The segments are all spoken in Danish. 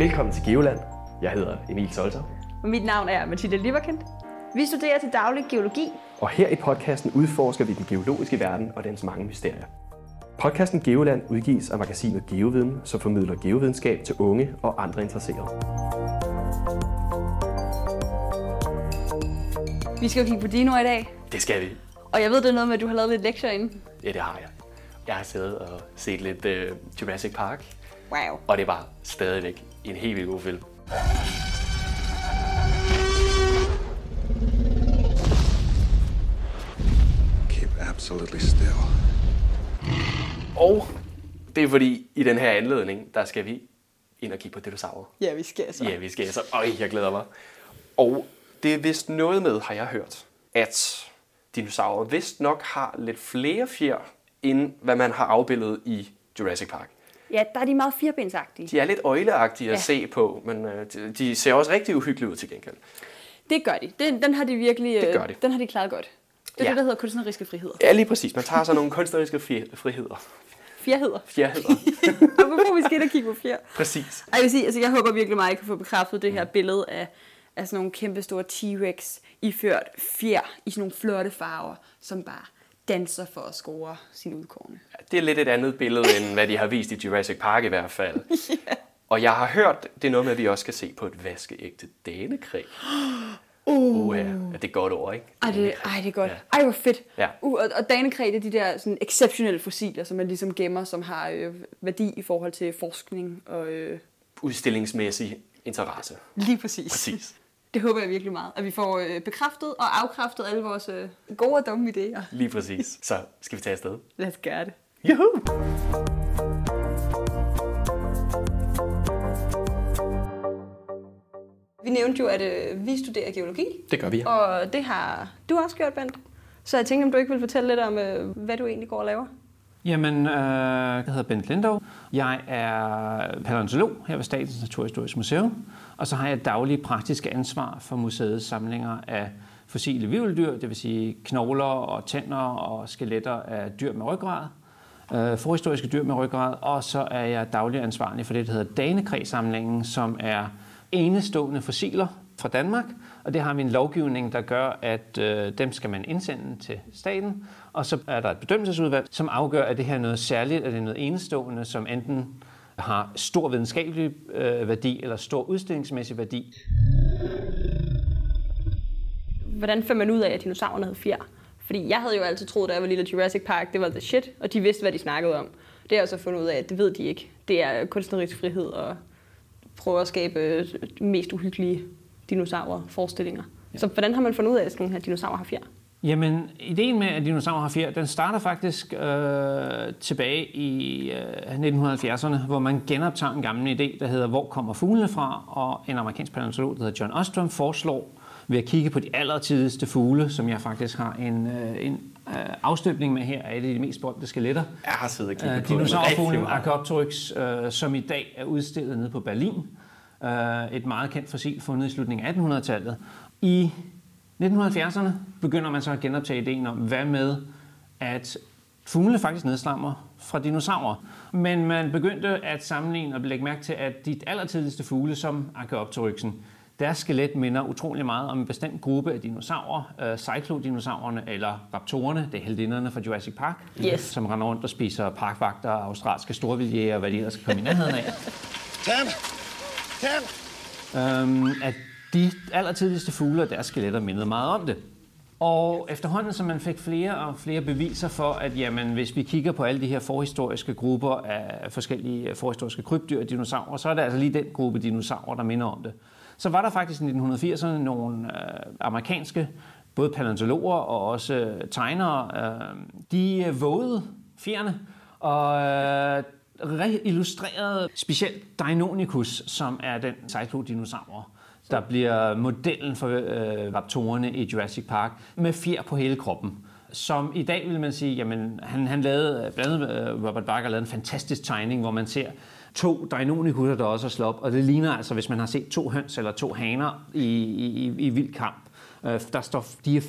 Velkommen til Geoland. Jeg hedder Emil Solter. Og mit navn er Mathilde Liverkendt. Vi studerer til daglig geologi. Og her i podcasten udforsker vi den geologiske verden og dens mange mysterier. Podcasten Geoland udgives af magasinet Geoviden, som formidler geovidenskab til unge og andre interesserede. Vi skal jo kigge på dinoer i dag. Det skal vi. Og jeg ved, det er noget med, at du har lavet lidt lektier inden. Ja, det har jeg. Jeg har siddet og set lidt uh, Jurassic Park, Wow. og det var stadigvæk en helt vildt god film. Keep absolutely still. Og det er fordi, i den her anledning, der skal vi ind og kigge på dinosaurer. Ja, vi skal så. Ja, vi skal så. Øj, jeg glæder mig. Og det er vist noget med, har jeg hørt, at dinosaurer vist nok har lidt flere fjer, end hvad man har afbildet i Jurassic Park. Ja, der er de meget firbensagtige. De er lidt øjleagtige at Ja. se på, men øh, de, de ser også rigtig uhyggelige ud til gengæld. Det gør de. Den, den har de virkelig Det øh, gør de. Den har de klaret godt. Det er Ja. det, der hedder kunstneriske friheder. Ja, lige præcis. Man tager så nogle kunstneriske fri- friheder. Fjerheder. Fjerheder. Og hvorfor vi skal ind og kigge på fjer? præcis. Ej, jeg vil sige, altså jeg håber virkelig meget, at jeg kan få bekræftet det her billede af, af sådan nogle kæmpe store T-Rex iført fjer i sådan nogle flotte farver, som bare danser for at score sin udkårne. Det er lidt et andet billede, end hvad de har vist i Jurassic Park i hvert fald. Og jeg har hørt, det er noget med, at vi også skal se på et vaskeægte danekræ. Uh. ja. ja, det er godt ord, ikke? Ej, det, ej, det er godt. Ja. Ej, hvor fedt. Ja. Uh, og, og danekræ, det er de der sådan, exceptionelle fossiler, som man ligesom gemmer, som har øh, værdi i forhold til forskning. Og, øh, Udstillingsmæssig interesse. lige præcis. Præcis. Det håber jeg virkelig meget, at vi får øh, bekræftet og afkræftet alle vores øh, gode og dumme idéer. Lige præcis. Så skal vi tage afsted. Lad os gøre det. Juhu! Vi nævnte jo, at øh, vi studerer geologi, Det gør vi. og det har du også gjort, Bent. Så jeg tænkte, om du ikke vil fortælle lidt om, øh, hvad du egentlig går og laver. Jamen, øh, jeg hedder Bent Lindov. Jeg er paleontolog her ved Statens Naturhistoriske Museum, og så har jeg daglig praktisk ansvar for museets samlinger af fossile vivldyr, det vil sige knogler og tænder og skeletter af dyr med ryggrad, øh, forhistoriske dyr med ryggrad, og så er jeg daglig ansvarlig for det, der hedder Danekræ-samlingen, som er enestående fossiler fra Danmark, og det har vi en lovgivning, der gør, at øh, dem skal man indsende til staten, og så er der et bedømmelsesudvalg, som afgør, at det her er noget særligt, at det er noget enestående, som enten har stor videnskabelig øh, værdi eller stor udstillingsmæssig værdi. Hvordan fandt man ud af, at dinosaurerne havde fjer? Fordi jeg havde jo altid troet, da jeg var lille, at Jurassic Park, det var the shit, og de vidste, hvad de snakkede om. Det har jeg så fundet ud af, at det ved de ikke. Det er kunstnerisk frihed og prøve at skabe de mest uhyggelige dinosaurer forestillinger. Ja. Så hvordan har man fundet ud af, at sådan nogle her dinosaurer har fjer? Jamen, ideen med, at dinosaurer har fjer, den starter faktisk øh, tilbage i øh, 1970'erne, hvor man genoptager en gammel idé, der hedder Hvor kommer fuglene fra? Og en amerikansk paleontolog, der hedder John Ostrom, foreslår ved at kigge på de allertidligste fugle, som jeg faktisk har en, øh, en øh, afstøbning med her, af et af de mest berømte skeletter. Jeg har siddet og kigget Øh, på. Dinosaurfuglen. Archaeopteryx, øh, som i dag er udstillet nede på Berlin. Øh, et meget kendt fossil fundet i slutningen af 1800-tallet. I 1970'erne begynder man så at genoptage ideen om, hvad med, at fuglene faktisk nedstammer fra dinosaurer. Men man begyndte at sammenligne og lægge mærke til, at de allertidligste fugle, som Archaeopteryxen, deres skelet minder utrolig meget om en bestemt gruppe af dinosaurer, øh, cyclodinosaurerne eller raptorerne, det er heldinderne fra Jurassic Park, Yes. som render rundt og spiser parkvagter, australske storvildjæger og hvad de ellers skal komme i nærheden af. Ten! Ten! øhm, at de allertidligste fugle og deres skeletter mindede meget om det. Og efterhånden, som man fik flere og flere beviser for, at jamen, hvis vi kigger på alle de her forhistoriske grupper af forskellige øh, forhistoriske krybdyr og dinosaurer, så er det altså lige den gruppe dinosaurer, der minder om det. Så var der faktisk i 1980'erne nogle øh, amerikanske, både paleontologer og også øh, tegnere, øh, de øh, vågede fjerne og øh, reillustrerede specielt Deinonychus, som er den cyclodinosaur, der bliver modellen for øh, raptorerne i Jurassic Park, med fjer på hele kroppen. Som i dag vil man sige, jamen han, han lavede, øh, blandt andet øh, Robert Barker lavede en fantastisk tegning, hvor man ser to Deinonychusser, der også er slået op, og det ligner altså, hvis man har set to høns eller to haner i, i, i vild kamp. Øh, der står, de er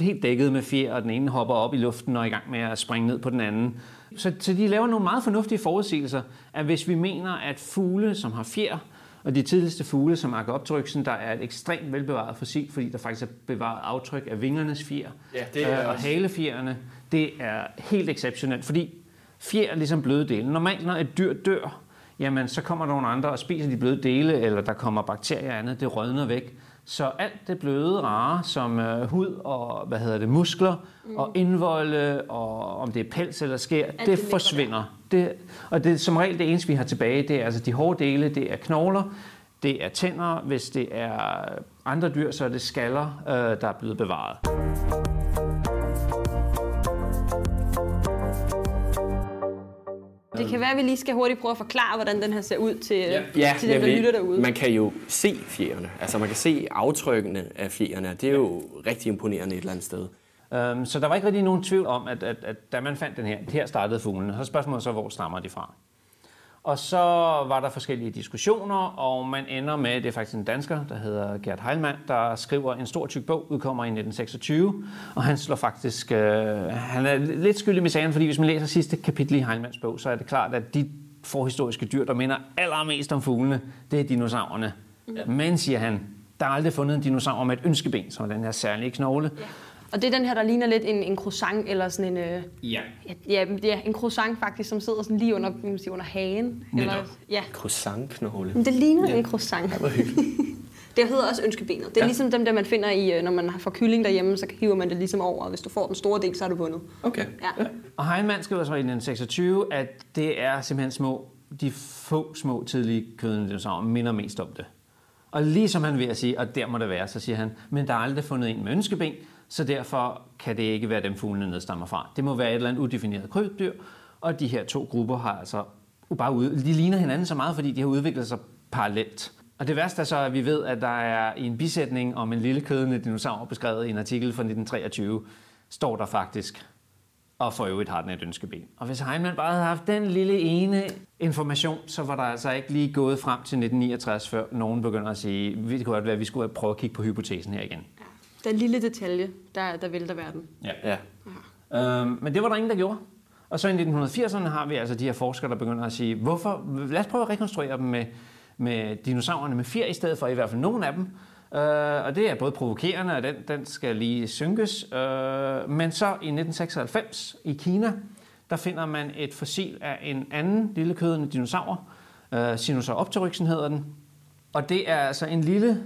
helt dækket med fjer, og den ene hopper op i luften og er i gang med at springe ned på den anden. Så, så de laver nogle meget fornuftige forudsigelser, at hvis vi mener, at fugle, som har fjer, og de tidligste fugle, som Archaeopteryxen, der er et ekstremt velbevaret fossil, fordi der faktisk er bevaret aftryk af vingernes fjer Ja, det er øh, og halefjerene. Det er helt exceptionelt, fordi fjer er ligesom bløde dele. Normalt, når et dyr dør, jamen så kommer der nogle andre og spiser de bløde dele, eller der kommer bakterier og andet, det rådner væk. Så alt det bløde, rare, som øh, hud og hvad hedder det, muskler mm. og indvolde, og om det er pels eller skær, det, det forsvinder. Det, og det, som regel det eneste, vi har tilbage, det er altså de hårde dele, det er knogler, det er tænder, hvis det er andre dyr, så er det skaller, øh, der er blevet bevaret. Det kan være, at vi lige skal hurtigt prøve at forklare, hvordan den her ser ud til, Ja, til dem, der ved, lytter derude. Man kan jo se fjerne. Altså man kan se aftrykkene af fjerne. Det er jo rigtig imponerende et eller andet sted. Øhm, så der var ikke rigtig nogen tvivl om, at, at, at da man fandt den her, her startede fuglene. Så spørgsmålet så, hvor stammer de fra? Og så var der forskellige diskussioner, og man ender med, det er faktisk en dansker, der hedder Gert Heilmann, der skriver en stor tyk bog, udkommer i 1926, og han slår faktisk, øh, han er lidt skyldig med sagen, fordi hvis man læser sidste kapitel i Heilmanns bog, så er det klart, at de forhistoriske dyr, der minder allermest om fuglene, det er dinosaurerne. Ja. Men, siger han, der er aldrig fundet en dinosaur med et ønskeben, som er den her særlige knogle. Ja. Og det er den her, der ligner lidt en, en croissant, eller sådan en... Øh, ja. ja, ja, ja, en croissant faktisk, som sidder sådan lige under, kan man sige, under hagen. Eller, Netop. ja, Croissantknogle. men det ligner ja. en croissant. Det hedder også ønskebenet. Det er ja. Ja. ligesom dem, der man finder i, øh, når man får kylling derhjemme, så hiver man det ligesom over, og hvis du får den store del, så har du vundet. Okay. Ja. Og Heinemann skriver så i 1926, at det er simpelthen små, de få små tidlige kødende dinosaurer minder mest om det. Og ligesom han vil at sige, og der må det være, så siger han, men der er aldrig fundet en med ønskeben, så derfor kan det ikke være dem fuglene nedstammer fra. Det må være et eller andet udefineret krybdyr, og de her to grupper har altså bare ud, de ligner hinanden så meget, fordi de har udviklet sig parallelt. Og det værste er så, at vi ved, at der er i en bisætning om en lille kødende dinosaur, beskrevet i en artikel fra 1923, står der faktisk, og for øvrigt har den et ønskeben. Og hvis Heinemann bare havde haft den lille ene information, så var der altså ikke lige gået frem til 1969, før nogen begynder at sige, det kunne godt være, at vi skulle prøve at kigge på hypotesen her igen. Den lille detalje, der, der vælter verden. Ja. Øhm, men det var der ingen, der gjorde. Og så i 1980'erne har vi altså de her forskere, der begynder at sige, hvorfor, lad os prøve at rekonstruere dem med, med dinosaurerne med fjer i stedet for, i hvert fald nogle af dem. Øh, og det er både provokerende, og den, den skal lige synkes. Øh, men så i 1996 i Kina, der finder man et fossil af en anden lille kødende dinosaur. Øh, Sinosauropteryxen hedder den. Og det er altså en lille,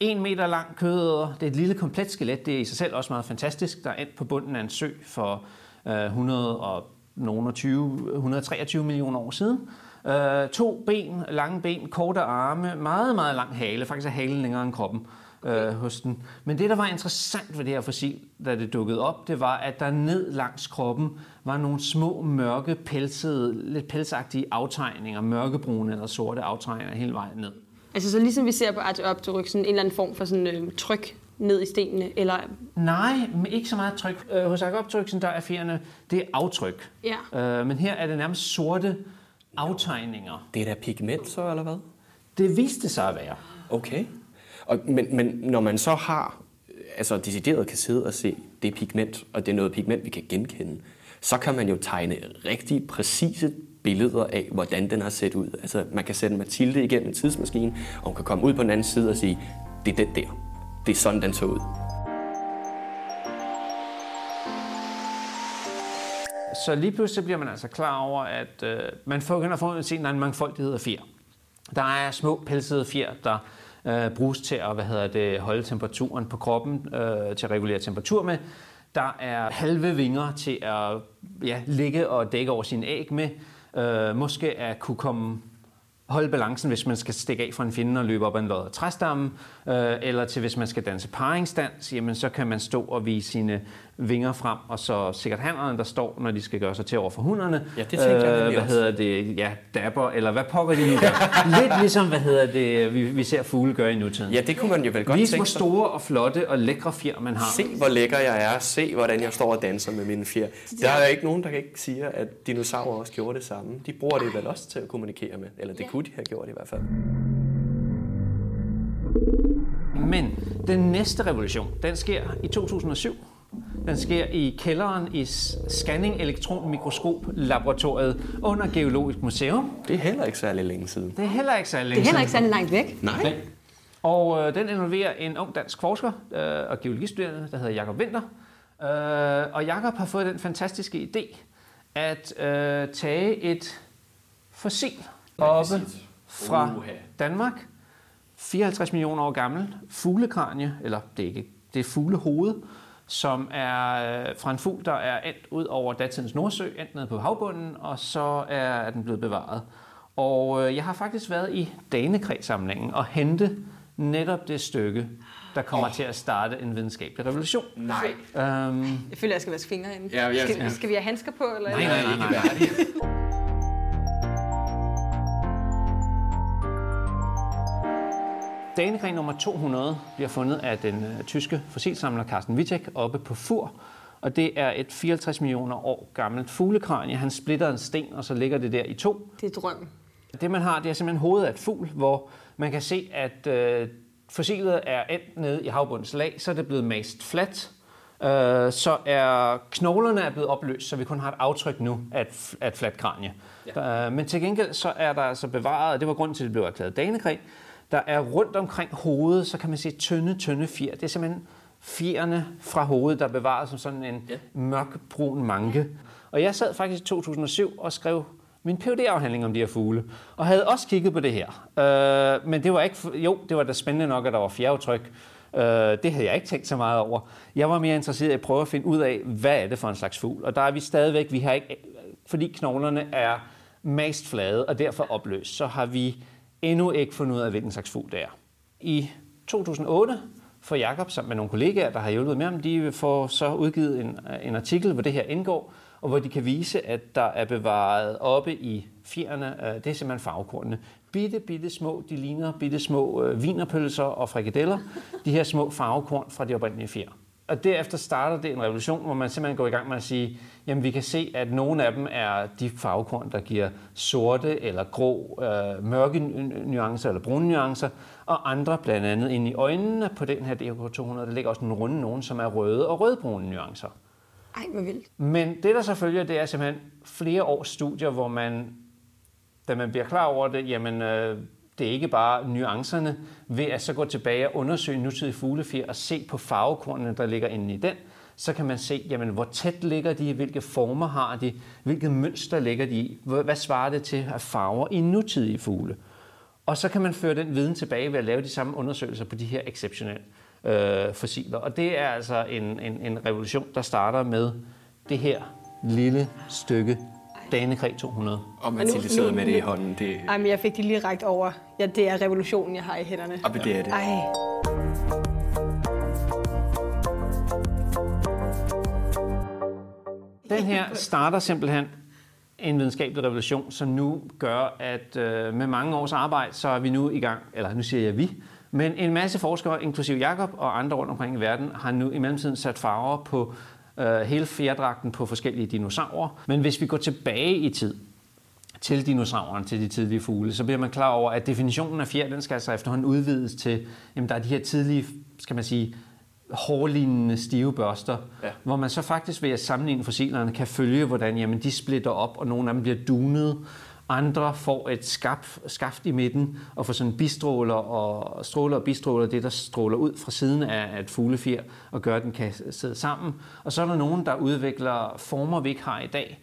en meter lang kødæder. Det er et lille komplet skelet. Det er i sig selv også meget fantastisk. Der er endt på bunden af en sø for øh, 100 og nogle 20, 123 millioner år siden. Øh, to ben, lange ben, korte arme, meget, meget lang hale. Faktisk er halen længere end kroppen øh, hos den. Men det, der var interessant ved det her fossil, da det dukkede op, det var, at der ned langs kroppen var nogle små, mørke, pelsede, lidt pelsagtige aftegninger, mørkebrune eller sorte aftegninger hele vejen ned. Altså så ligesom vi ser på Archaeopteryxen, en eller anden form for sådan øh, tryk ned i stenene, eller Nej, men ikke så meget tryk. Øh, hos Archaeopteryxen, der er fjerne, det er aftryk. ja. Øh, men her er det nærmest sorte aftegninger. Det er da pigment så, eller hvad? Det viste sig at være. Okay. Og, men, men når man så har, altså decideret kan sidde og se, det er pigment, og det er noget pigment, vi kan genkende, så kan man jo tegne rigtig præcise billeder af, hvordan den har set ud. Altså man kan sætte Mathilde igennem en tidsmaskine, og hun kan komme ud på den anden side og sige, det er den der. Det er sådan, den så ud. Så lige pludselig bliver man altså klar over, at øh, man får begynder at få en se en mangfoldighed af fjer. Der er små pelsede fjer, der øh, bruges til at hvad hedder det, holde temperaturen på kroppen, øh, til at regulere temperatur med. Der er halve vinger til at ja, ligge og dække over sine æg med. Øh, måske at kunne komme holde balancen, hvis man skal stikke af fra en fjende og løbe op ad en lodder træstamme, øh, eller til hvis man skal danse paringsdans, jamen så kan man stå og vise sine vinger frem, og så sikkert hannerne, der står, når de skal gøre sig til over for hunderne. Ja, det tænkte jeg nemlig Hvad også. hedder det? Ja, dapper, eller hvad pokker de nu gør. Lidt ligesom, hvad hedder det, vi, vi ser fugle gøre i nutiden. Ja, det kunne man jo vel godt Vis, hvor tænke sig. store og flotte og lækre fjer man har. Se, hvor lækker jeg er. Se, hvordan jeg står og danser med mine fjer. Der er ikke nogen, der ikke siger, at dinosaurer også gjorde det samme. De bruger det vel også til at kommunikere med. Eller det kunne de have gjort i hvert fald. Men den næste revolution, den sker i 2007. Den sker i kælderen i Scanning Elektron Mikroskop Laboratoriet under Geologisk Museum. Det er heller ikke særlig længe siden. Det er heller ikke særlig Det er længe heller ikke særlig langt væk. Nej. Og øh, den involverer en ung dansk forsker øh, og geologistuderende, der hedder Jakob Winter. Øh, og Jakob har fået den fantastiske idé at øh, tage et fossil oppe fra. Danmark, 54 millioner år gammel, fuglekranie, eller det er ikke, det er fuglehoved, som er øh, fra en fugl, der er endt ud over datidens Nordsø, endt nede på havbunden, og så er den blevet bevaret. Og øh, jeg har faktisk været i Danekræ-samlingen og hente netop det stykke, der kommer oh. til at starte en videnskabelig revolution. Nej. Øhm, Jeg føler, jeg skal vaske fingre ind. Ja, ja, skal, ja. skal vi have handsker på? Eller Nej, nej, nej, nej. Danegren nummer 200 bliver fundet af den øh, tyske fossilsamler Carsten Wittek oppe på Fur. Og det er et 54 millioner år gammelt fuglekranie. Han splitter en sten, og så ligger det der i to. Det er drøm. Det man har, det er simpelthen hovedet af et fugl, hvor man kan se, at øh, fossilet er endt nede i havbundens lag, så er det blevet mast fladt. Øh, så er knoglerne er blevet opløst, så vi kun har et aftryk nu af et, af et fladt kranie. Ja. Øh, men til gengæld så er der altså bevaret, og det var grunden til, at det blev erklæret danekrig, der er rundt omkring hovedet, så kan man se tynde, tynde fjer. Det er simpelthen fjerne fra hovedet, der er bevaret som sådan en ja. mørkbrun manke. Og jeg sad faktisk i 2007 og skrev min phd afhandling om de her fugle, og havde også kigget på det her. Øh, men det var ikke, jo, det var da spændende nok, at der var fjerdeaftryk. Øh, det havde jeg ikke tænkt så meget over. Jeg var mere interesseret i at prøve at finde ud af, hvad er det for en slags fugl. Og der er vi stadigvæk, vi har ikke, fordi knoglerne er mast flade og derfor opløst, så har vi endnu ikke fundet ud af, hvilken slags fugl det er. I 2008 får Jakob sammen med nogle kollegaer, der har hjulpet med ham, de får så udgivet en, en artikel, hvor det her indgår, og hvor de kan vise, at der er bevaret oppe i fjerne, øh, det er simpelthen farvekornene. Bitte, bitte små, de ligner bitte små øh, vinerpølser og frikadeller, de her små farvekorn fra de oprindelige fjer. Og derefter starter det en revolution, hvor man simpelthen går i gang med at sige, jamen vi kan se, at nogle af dem er de farvekorn, der giver sorte eller grå, øh, mørke nu- nuancer eller brune nuancer, og andre blandt andet inde i øjnene på den her DHK200, der ligger også nogle runde nogen, som er røde og rødbrune nuancer. Ej, hvor vildt. Men det, der så følger, det er simpelthen flere års studier, hvor man, da man bliver klar over det, jamen, øh, det er ikke bare nuancerne, ved at så gå tilbage og undersøge nutidige fuglefjer og se på farvekornene, der ligger inde i den, så kan man se, jamen, hvor tæt ligger de, hvilke former har de, hvilket mønster ligger de i, hvad svarer det til af farver i nutidige fugle. Og så kan man føre den viden tilbage ved at lave de samme undersøgelser på de her exceptionelle øh, fossiler. Og det er altså en, en, en revolution, der starter med det her lille stykke Danekræ 200. Og nu- Mathilde sidder nu- med det i hånden. Det, Ej, men jeg fik det lige rækt over. Ja, det er revolutionen, jeg har i hænderne. og det er det. Ej. Den her starter simpelthen en videnskabelig revolution, som nu gør, at øh, med mange års arbejde, så er vi nu i gang, eller nu siger jeg vi, men en masse forskere, inklusive Jakob og andre rundt omkring i verden, har nu i mellemtiden sat farver på øh, hele fjerdragten på forskellige dinosaurer. Men hvis vi går tilbage i tid, til dinosaurerne, til de tidlige fugle, så bliver man klar over, at definitionen af fjer, den skal altså efterhånden udvides til, jamen der er de her tidlige, skal man sige, hårlignende stive børster, Ja. hvor man så faktisk ved at sammenligne fossilerne kan følge, hvordan jamen, de splitter op, og nogle af dem bliver dunet, andre får et skaft, skaft i midten og får sådan bistråler og stråler og bistråler, det der stråler ud fra siden af et fuglefjer og gør, at den kan sidde sammen. Og så er der nogen, der udvikler former, vi ikke har i dag,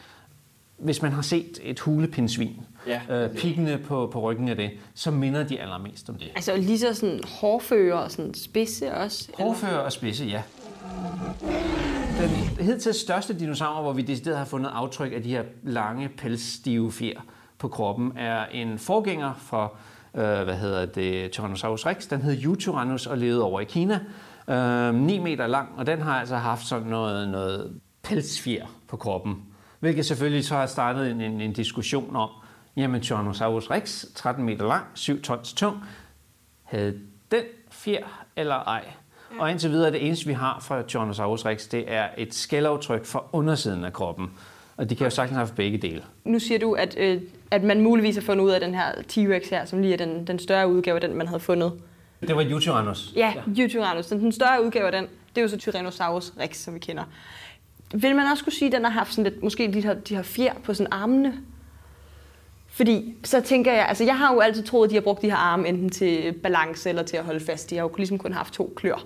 hvis man har set et hulepindsvin, Ja. øh, piggene på, på ryggen af det, så minder de allermest om det. Altså lige så sådan hårfører og sådan spidse også. eller? Hårfører og spidse, ja. Den hidtil største dinosaur, hvor vi decideret har fundet aftryk af de her lange, pelsstive fjer på kroppen, er en forgænger fra, øh, hvad hedder det, Tyrannosaurus rex. Den hed Eutyrannus og levede over i Kina. Øh, 9 meter lang, og den har altså haft sådan noget, noget pelsfjer på kroppen. Hvilket selvfølgelig så har startet en, en, en diskussion om, jamen Tyrannosaurus rex, 13 meter lang, 7 tons tung, havde den fjer eller ej. Og indtil videre, det eneste, vi har fra Tyrannosaurus rex, det er et skældaftryk fra undersiden af kroppen. Og de kan jo sagtens have begge dele. Nu siger du, at, øh, at man muligvis har fundet ud af den her T-Rex her, som lige er den, den større udgave af den, man havde fundet. Det var Eutyrannus. Ja, Eutyrannus, den, den større udgave af den. Det er jo så Tyrannosaurus rex, som vi kender. Vil man også kunne sige, at den har haft sådan lidt, måske de her, de her fjer på sådan armene? Fordi så tænker jeg, altså jeg har jo altid troet, at de har brugt de her arme enten til balance eller til at holde fast. De har jo ligesom kun haft to klør.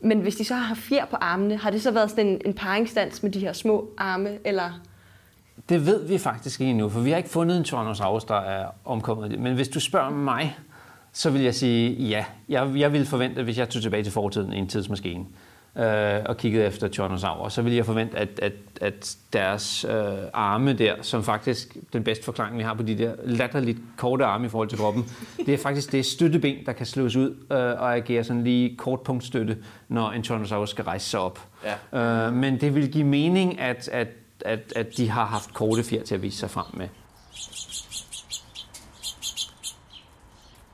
Men hvis de så har fjer på armene, har det så været sådan en, en paringsdans med de her små arme, eller... Det ved vi faktisk ikke endnu, for vi har ikke fundet en Tyrannosaurus, der er omkommet. Men hvis du spørger mig, så vil jeg sige ja. Jeg, jeg ville forvente, hvis jeg tog tilbage til fortiden i en tidsmaskine, øh, og kiggede efter Tyrannosaurus, så ville jeg forvente, at, at, at deres øh, arme der, som faktisk den bedste forklaring, vi har på de der latterligt korte arme i forhold til kroppen, det er faktisk det støtteben, der kan slås ud øh, og agere sådan lige kort punktstøtte, når en Tyrannosaurus skal rejse sig op. Ja. Øh, men det vil give mening, at, at, at, at de har haft korte fjer til at vise sig frem med.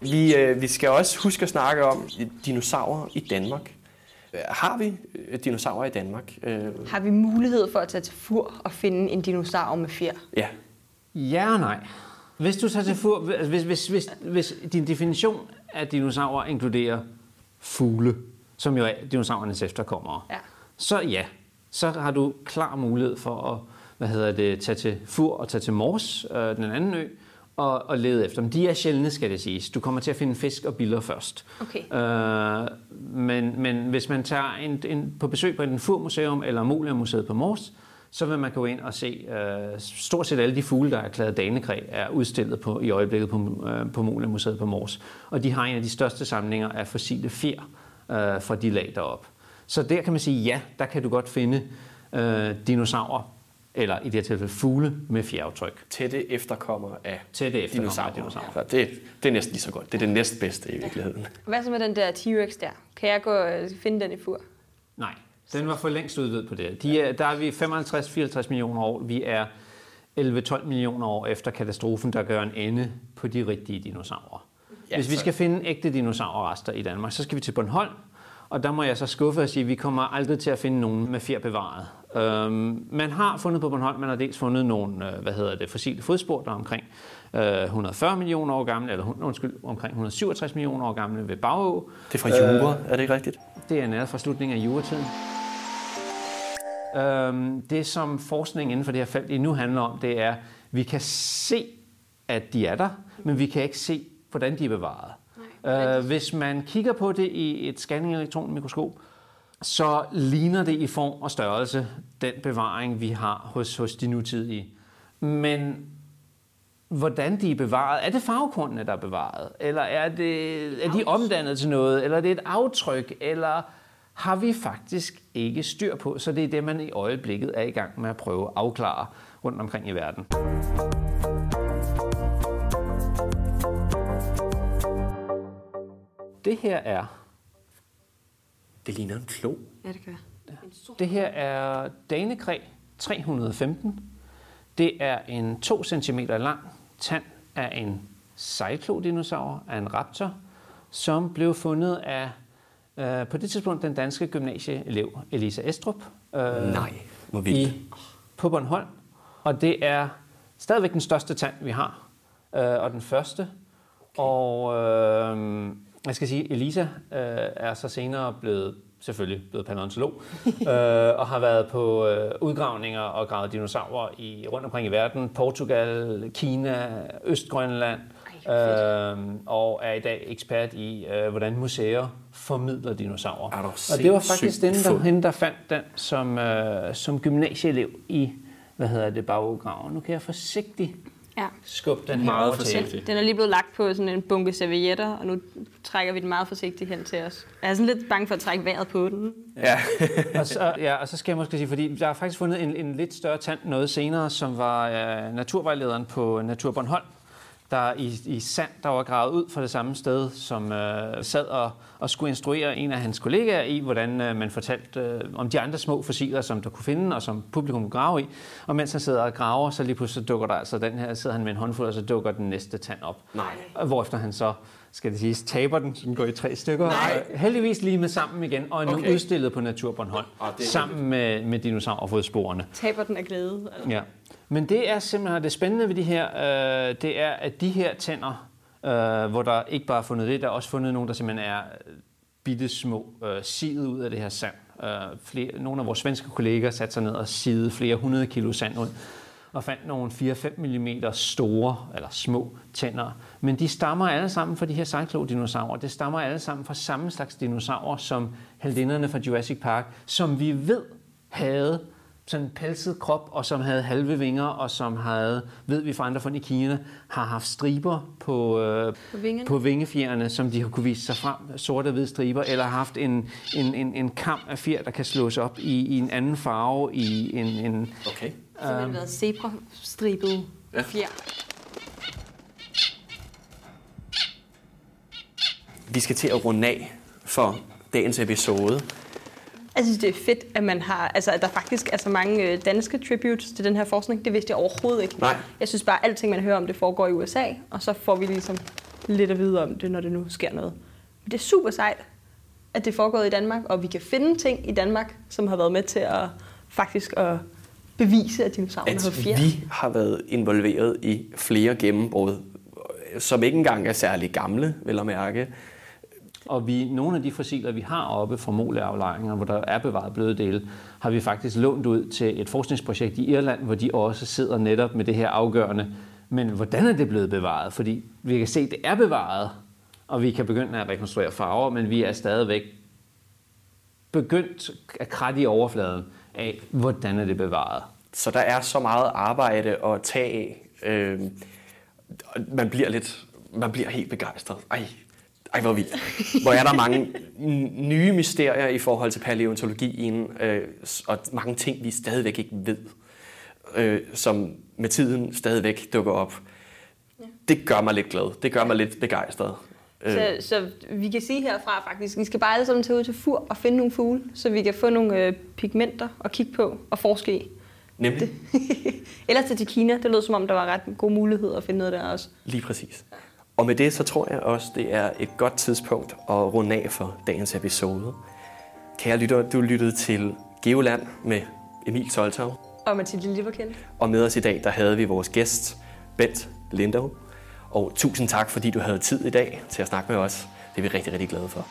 Vi, øh, vi skal også huske at snakke om dinosaurer i Danmark. Har vi øh, dinosaurer i Danmark? Øh, Har vi mulighed for at tage til fur og finde en dinosaur med fjer? ja. Ja og nej. Hvis du tager til fur, altså hvis, hvis, hvis, hvis din definition af dinosaurer inkluderer fugle, som jo er dinosaurernes efterkommere, Ja. så ja, så har du klar mulighed for at hvad hedder det, tage til Fur og tage til Mors, øh, den anden ø, og, og lede efter dem. De er sjældne, skal det siges. Du kommer til at finde fisk og biller først. Okay. Øh, men, men hvis man tager en, en, på besøg på en Fur-museum eller Molia-museet på Mors, så vil man gå ind og se øh, stort set alle de fugle, der er erklæret danekræ, er udstillet på, i øjeblikket på, øh, på Molia-museet på Mors. Og de har en af de største samlinger af fossile fjer øh, fra de lag deroppe. Så der kan man sige, ja, der kan du godt finde øh, dinosaurer, eller i det her tilfælde fugle med fjerdaftryk. Tætte efterkommere af Tætte efterkommere af dinosaurer. dinosaurer. Så det, det er næsten lige så godt. Det er det næstbedste i virkeligheden. Hvad så med den der T-Rex der? Kan jeg gå og finde den i fur? Nej, den var for længst uddød på det. De er, der er vi 55-54 millioner år. Vi er 11-12 millioner år efter katastrofen, der gør en ende på de rigtige dinosaurer. Ja, Hvis vi så- skal finde ægte dinosaurrester i Danmark, så skal vi til Bornholm. Og der må jeg så skuffe og sige, at vi kommer aldrig til at finde nogen med fjer bevaret. Øhm, man har fundet på Bornholm, man har dels fundet nogle øh, hvad hedder det, fossile fodspor, der er omkring øh, 140 millioner år gamle, eller undskyld, omkring 167 millioner år gamle ved Bagå. Det er fra Jura, er det ikke rigtigt? Det er nært fra slutningen af juretiden. Øhm, det, som forskning inden for det her felt nu handler om, det er, at vi kan se, at de er der, men vi kan ikke se, hvordan de er bevaret. Øh, hvis man kigger på det i et scanning-elektronmikroskop, så ligner det i form og størrelse den bevaring, vi har hos, hos de nutidige. Men hvordan de er bevaret. Er det farvekornene, der er bevaret? Eller er, det, er de omdannet til noget? Eller er det et aftryk? Eller har vi faktisk ikke styr på? Så det er det, man i øjeblikket er i gang med at prøve at afklare rundt omkring i verden. Det her er Det ligner en klo. Ja, det gør Det her er Danekræ 315. Det er en 2 cm lang tand af en sejklodinosaur, af en raptor, som blev fundet af øh, på det tidspunkt den danske gymnasieelev Elisa Estrup øh, Nej, hvor vildt. i, på Bornholm. Og det er stadigvæk den største tand, vi har, øh, og den første. Okay. Og øh, jeg skal sige, Elisa øh, er så senere blevet selvfølgelig blevet paleontolog, øh, og har været på øh, udgravninger og gravet dinosaurer i, rundt omkring i verden. Portugal, Kina, Østgrønland, Ej, øh, og er i dag ekspert i, øh, hvordan museer formidler dinosaurer. Er og det var faktisk den, der, hende, der fandt den som, øh, som gymnasieelev i, hvad hedder det, baggraven. Nu kan jeg forsigtigt Ja. skubbe den her Meget forsigtigt. Den er lige blevet lagt på sådan en bunke servietter, og nu trækker vi den meget forsigtigt hen til os. Jeg er sådan lidt bange for at trække vejret på den. Ja. og, så, ja, og så skal jeg måske sige, fordi der er faktisk fundet en, en lidt større tand noget senere, som var øh, naturvejlederen på Natur Bornholm, der i, i sand, der var gravet ud fra det samme sted, som øh, sad og, og skulle instruere en af hans kollegaer i, hvordan øh, man fortalte øh, om de andre små fossiler, som der kunne finde, og som publikum kunne grave i. Og mens han sidder og graver, så lige pludselig dukker der altså den her, sidder han med en håndfuld, og så dukker den næste tand op. Nej. Og Hvorefter han så, skal det siges, taber den, så den går i tre stykker. Nej. Heldigvis lige med sammen igen, og er nu Okay. udstillet på Natur Bornholm, det er sammen med, med dinosaurfodsporene. Taber den af glæde. Altså. Ja. Men det er simpelthen det spændende ved de her, øh, det er, at de her tænder, øh, hvor der ikke bare er fundet det, der er også fundet nogle, der simpelthen er øh, bitte små, øh, sivet ud af det her sand. Øh, flere, nogle af vores svenske kolleger satte sig ned og sidede flere hundrede kilo sand ud og fandt nogle 4-5 mm store eller små tænder. Men de stammer alle sammen fra de her cyclodinosaurer. Det stammer alle sammen fra samme slags dinosaurer som heldinderne fra Jurassic Park, som vi ved havde sådan en pelset krop, og som havde halve vinger, og som havde, ved vi fra andre fund i Kina, har haft striber på, øh, På vingerne? på vingefjerene, som de har kunne vise sig frem, sorte og hvide striber, eller har haft en, en, en, en kam af fjer, der kan slås op i, i en anden farve, i en, en, Okay. Simpelthen været zebra-stribet Ja. fjer. Vi skal til at runde af for dagens episode. Jeg synes, det er fedt, at man har, altså, at der faktisk er så mange øh, danske tributes til den her forskning. Det vidste jeg overhovedet ikke. Nej. Jeg synes bare, at alting, man hører om det, foregår i USA, og så får vi ligesom lidt at vide om det, når det nu sker noget. Men det er super sejt, at det er foregået i Danmark, og vi kan finde ting i Danmark, som har været med til at faktisk at bevise, at dinosaurerne At havde fjer. vi har været involveret i flere gennembrud, som ikke engang er særlig gamle, vel at mærke. Og vi, nogle af de fossiler, vi har oppe fra moleaflejringer, hvor der er bevaret bløde dele, har vi faktisk lånt ud til et forskningsprojekt i Irland, hvor de også sidder netop med det her afgørende. Men hvordan er det blevet bevaret? Fordi vi kan se, at det er bevaret, og vi kan begynde at rekonstruere farver, men vi er stadigvæk begyndt at kratte i overfladen af, hvordan er det bevaret. Så der er så meget arbejde at tage af. Øh, man bliver lidt, man bliver helt begejstret. Ej, ej hvor vildt. Hvor er der mange nye mysterier i forhold til paleontologien, øh, og mange ting, vi stadigvæk ikke ved, øh, som med tiden stadigvæk dukker op. Det gør mig lidt glad. Det gør mig lidt begejstret. Øh, Så, så vi kan sige herfra faktisk, vi skal bare alle sammen tage ud til Fur og finde nogle fugle, så vi kan få nogle øh, pigmenter at kigge på og forske i. nemlig Ellers til Kina, det lød som om, der var ret god mulighed at finde noget der også. lige præcis. Og med det, så tror jeg også, det er et godt tidspunkt at runde af for dagens episode. Kære lytter, du lyttede til Geoland med Emil Soltau. Og Mathilde Liverkendt. Og med os i dag, der havde vi vores gæst, Bent Lindau. Og tusind tak, fordi du havde tid i dag til at snakke med os. Det er vi rigtig, rigtig glade for.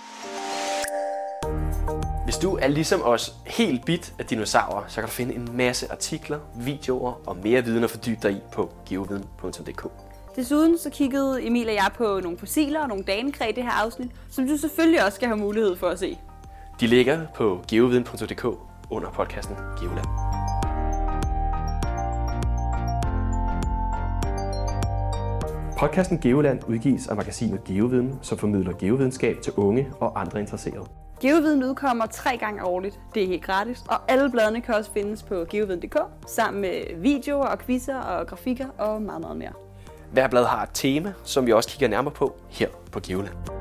Hvis du er ligesom os helt bit af dinosaurer, så kan du finde en masse artikler, videoer og mere viden at fordybe dig i på geoviden.dk. Desuden så kiggede Emil og jeg på nogle fossiler og nogle danekræ i det her afsnit, som du selvfølgelig også skal have mulighed for at se. De ligger på geoviden.dk under podcasten Geoland. Podcasten Geoland udgives af magasinet Geoviden, som formidler geovidenskab til unge og andre interesserede. Geoviden udkommer tre gange årligt. Det er helt gratis, og alle bladene kan også findes på geoviden.dk, sammen med videoer og quizzer og grafikker og meget, meget mere. Hver blad har et tema, som vi også kigger nærmere på her på Geoland.